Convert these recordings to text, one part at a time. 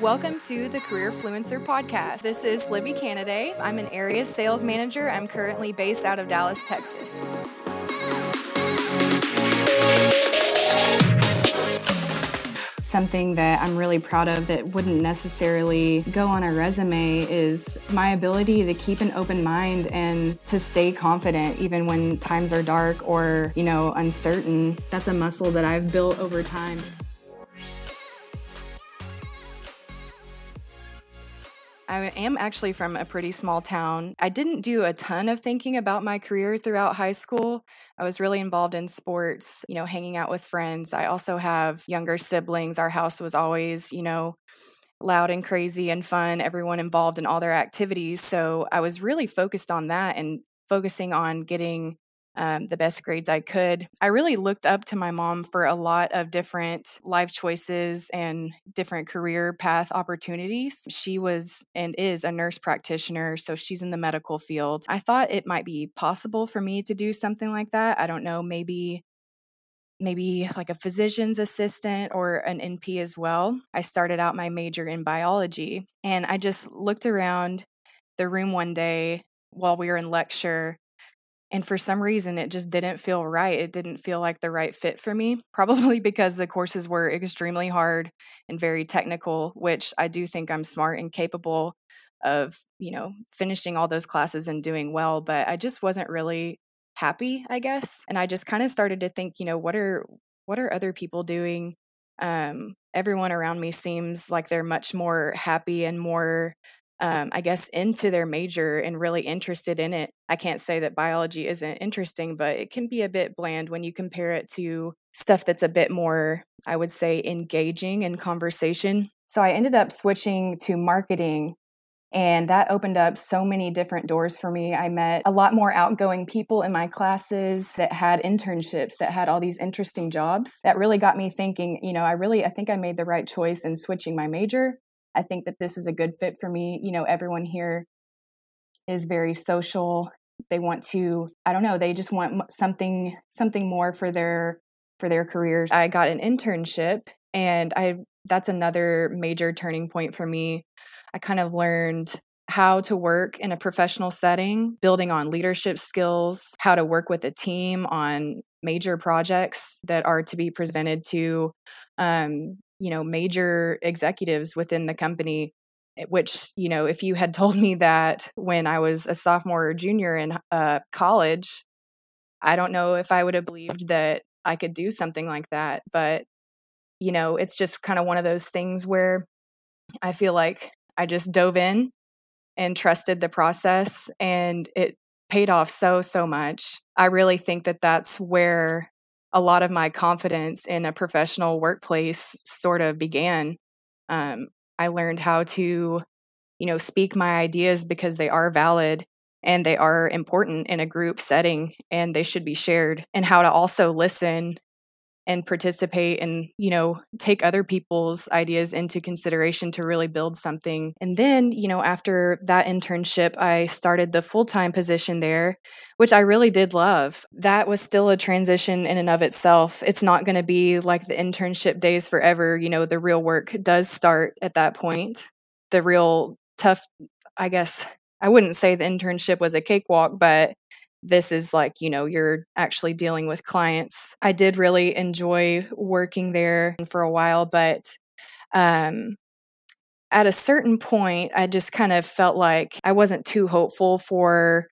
Welcome to the Career Fluencer podcast. This is Libby Canaday. I'm an area sales manager. I'm currently based out of Dallas, Texas. Something that I'm really proud of that wouldn't necessarily go on a resume is my ability to keep an open mind and to stay confident even when times are dark or, you know, uncertain. That's a muscle that I've built over time. I am actually from a pretty small town. I didn't do a ton of thinking about my career throughout high school. I was really involved in sports, you know, hanging out with friends. I also have younger siblings. Our house was always, you know, loud and crazy and fun, everyone involved in all their activities. So I was really focused on that and focusing on getting um, the best grades I could. I really looked up to my mom for a lot of different life choices and different career path opportunities. She was and is a nurse practitioner, so she's in the medical field. I thought it might be possible for me to do something like that. I don't know, maybe maybe like a physician's assistant or an NP as well. I started out my major in biology and I just looked around the room one day while we were in lecture and for some reason, it just didn't feel right. It didn't feel like the right fit for me, probably because the courses were extremely hard and very technical, which I do think I'm smart and capable of, you know, finishing all those classes and doing well. But I just wasn't really happy, I guess. And I just kind of started to think, you know, what are what are other people doing? Um, everyone around me seems like they're much more happy and more um, I guess, into their major and really interested in it. I can't say that biology isn't interesting, but it can be a bit bland when you compare it to stuff that's a bit more, I would say, engaging in conversation. So I ended up switching to marketing. And that opened up so many different doors for me. I met a lot more outgoing people in my classes that had internships, that had all these interesting jobs. That really got me thinking, you know, I really, I think I made the right choice in switching my major I think that this is a good fit for me. You know, everyone here is very social. They want to, I don't know, they just want something something more for their for their careers. I got an internship and I that's another major turning point for me. I kind of learned how to work in a professional setting, building on leadership skills, how to work with a team on major projects that are to be presented to um, you know major executives within the company eh, which you know if you had told me that when i was a sophomore or junior in uh, college i don't know if i would have believed that i could do something like that but you know it's just kind of one of those things where i feel like i just dove in and trusted the process and it paid off so so much. I really think that that's where a lot of my confidence in a professional workplace sort of began. Um, I learned how to, you know, speak my ideas because they are valid and they are important in a group setting and they should be shared, and how to also listen and participate and you know take other people's ideas into consideration to really build something. And then you know after that internship i started the full-time position there which i really did love. That was still a transition in and of itself. It's not going to be like the internship days forever you know the real work does start at that point. The real tough i guess i wouldn't say the internship was a cakewalk but this is like, you know, you're actually dealing with clients. I did really enjoy working there for a while, but um, at a certain point, I just kind of felt like I wasn't too hopeful for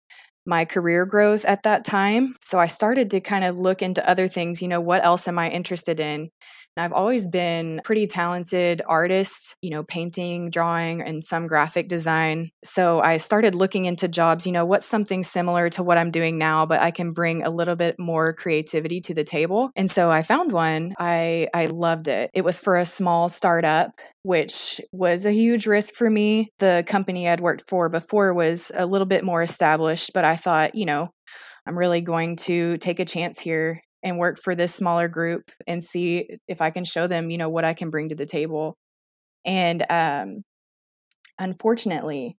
my career growth at that time. So I started to kind of look into other things, you know, what else am I interested in? I've always been pretty talented artist, you know, painting, drawing, and some graphic design. So I started looking into jobs, you know, what's something similar to what I'm doing now, but I can bring a little bit more creativity to the table. And so I found one. I I loved it. It was for a small startup, which was a huge risk for me. The company I'd worked for before was a little bit more established, but I thought, you know, I'm really going to take a chance here and work for this smaller group and see if I can show them, you know, what I can bring to the table. And um, unfortunately,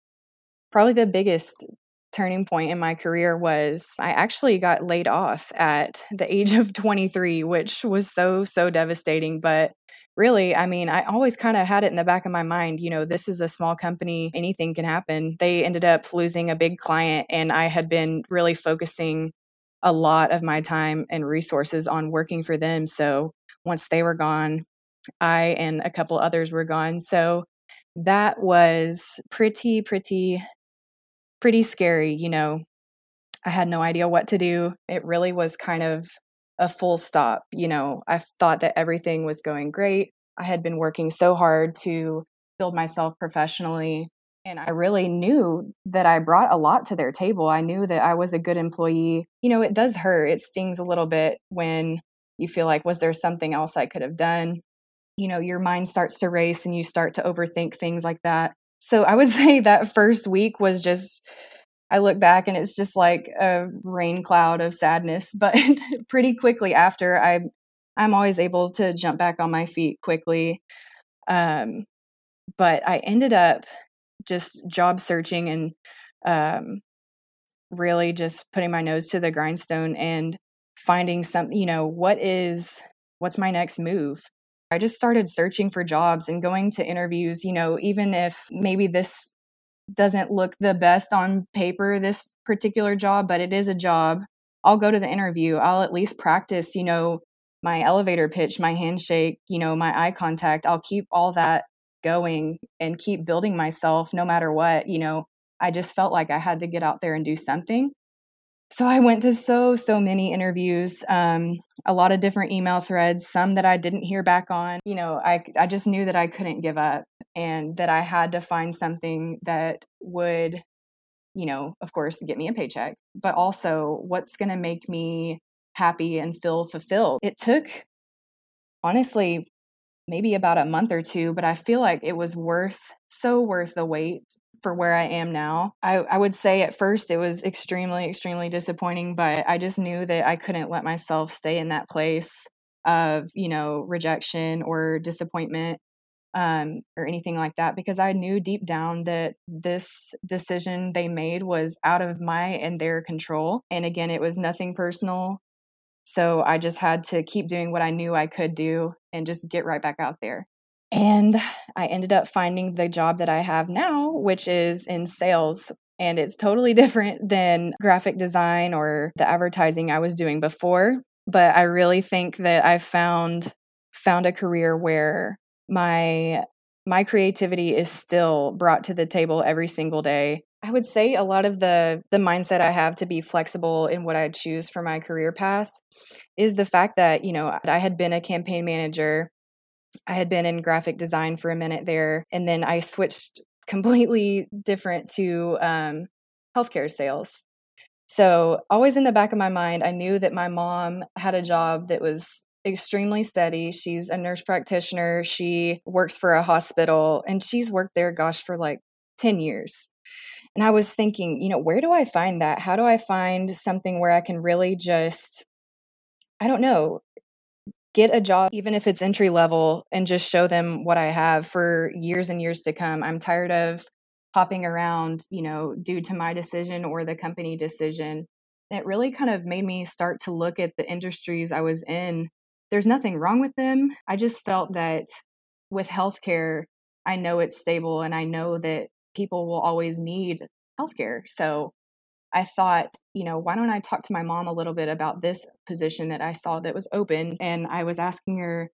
probably the biggest turning point in my career was I actually got laid off at the age of 23, which was so, so devastating. But really, I mean, I always kind of had it in the back of my mind, you know, this is a small company, anything can happen. They ended up losing a big client, and I had been really focusing a lot of my time and resources on working for them. So once they were gone, I and a couple others were gone. So that was pretty, pretty, pretty scary. You know, I had no idea what to do. It really was kind of a full stop. You know, I thought that everything was going great. I had been working so hard to build myself professionally. And I really knew that I brought a lot to their table. I knew that I was a good employee. You know, it does hurt. It stings a little bit when you feel like, was there something else I could have done? You know, your mind starts to race and you start to overthink things like that. So I would say that first week was just I look back and it's just like a rain cloud of sadness. But pretty quickly after, I I'm always able to jump back on my feet quickly. Um, but I ended up just job searching and um, really just putting my nose to the grindstone and finding something. You know, what is what's my next move? I just started searching for jobs and going to interviews, you know, even if maybe this doesn't look the best on paper, this particular job, but it is a job. I'll go to the interview. I'll at least practice, you know, my elevator pitch, my handshake, you know, my eye contact. I'll keep all that going and keep building myself no matter what. You know, I just felt like I had to get out there and do something so I went to so so many interviews, um, a lot of different email threads, some that I didn't hear back on. You know, I I just knew that I couldn't give up and that I had to find something that would, you know, of course, get me a paycheck, but also what's going to make me happy and feel fulfilled. It took honestly maybe about a month or two, but I feel like it was worth so worth the wait for where I am now. I, I would say at first it was extremely, extremely disappointing, but I just knew that I couldn't let myself stay in that place of, you know, rejection or disappointment um, or anything like that because I knew deep down that this decision they made was out of my and their control. And again, it was nothing personal. So I just had to keep doing what I knew I could do and just get right back out there. And I ended up finding the job that I have now, which is in sales. And it's totally different than graphic design or the advertising I was doing before. But I really think that I found found a career where my my creativity is still brought to the table every single day. I would say a lot of the the mindset I have to be flexible in what I choose for my career path is the fact that, you know, I had been a campaign manager I had been in graphic design for a minute there, and then I switched completely different to um, healthcare sales. So, always in the back of my mind, I knew that my mom had a job that was extremely steady. She's a nurse practitioner. She works for a hospital and she's worked there, gosh, for like 10 years. And I was thinking, you know, where do I find that? How do I find something where I can really just, I don't know, get a job, even if it's entry level, and just show them what I have for years and years to come. I'm tired of hopping around, you know, due to my decision or the company decision. And it really kind of made me start to look at the industries I was in. There's nothing wrong with them. I just felt that with healthcare, I know it's stable and I know that people will always need healthcare. So I thought, you know, why don't I talk to my mom a little bit about this position that I saw that was open? And I was asking her,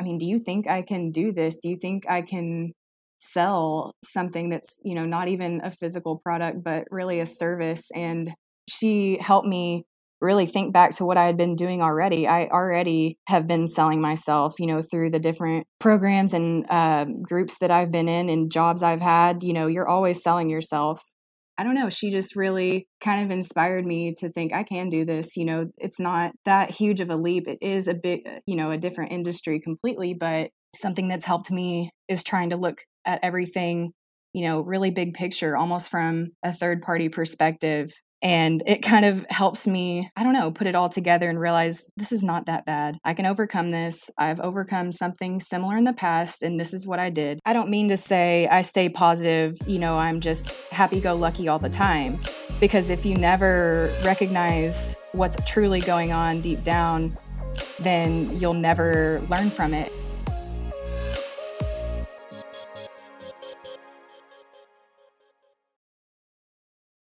I mean, do you think I can do this? Do you think I can sell something that's, you know, not even a physical product, but really a service? And she helped me really think back to what I had been doing already. I already have been selling myself, you know, through the different programs and uh, groups that I've been in and jobs I've had. You know, you're always selling yourself. I don't know, she just really kind of inspired me to think I can do this. You know, it's not that huge of a leap. It is a bit, uh, you know, a different industry completely, but something that's helped me is trying to look at everything, you know, really big picture, almost from a third party perspective and it kind of helps me, I don't know, put it all together and realize this is not that bad. I can overcome this. I've overcome something similar in the past, and this is what I did. I don't mean to say I stay positive, you know, I'm just happy go lucky all the time. Because if you never recognize what's truly going on deep down, then you'll never learn from it.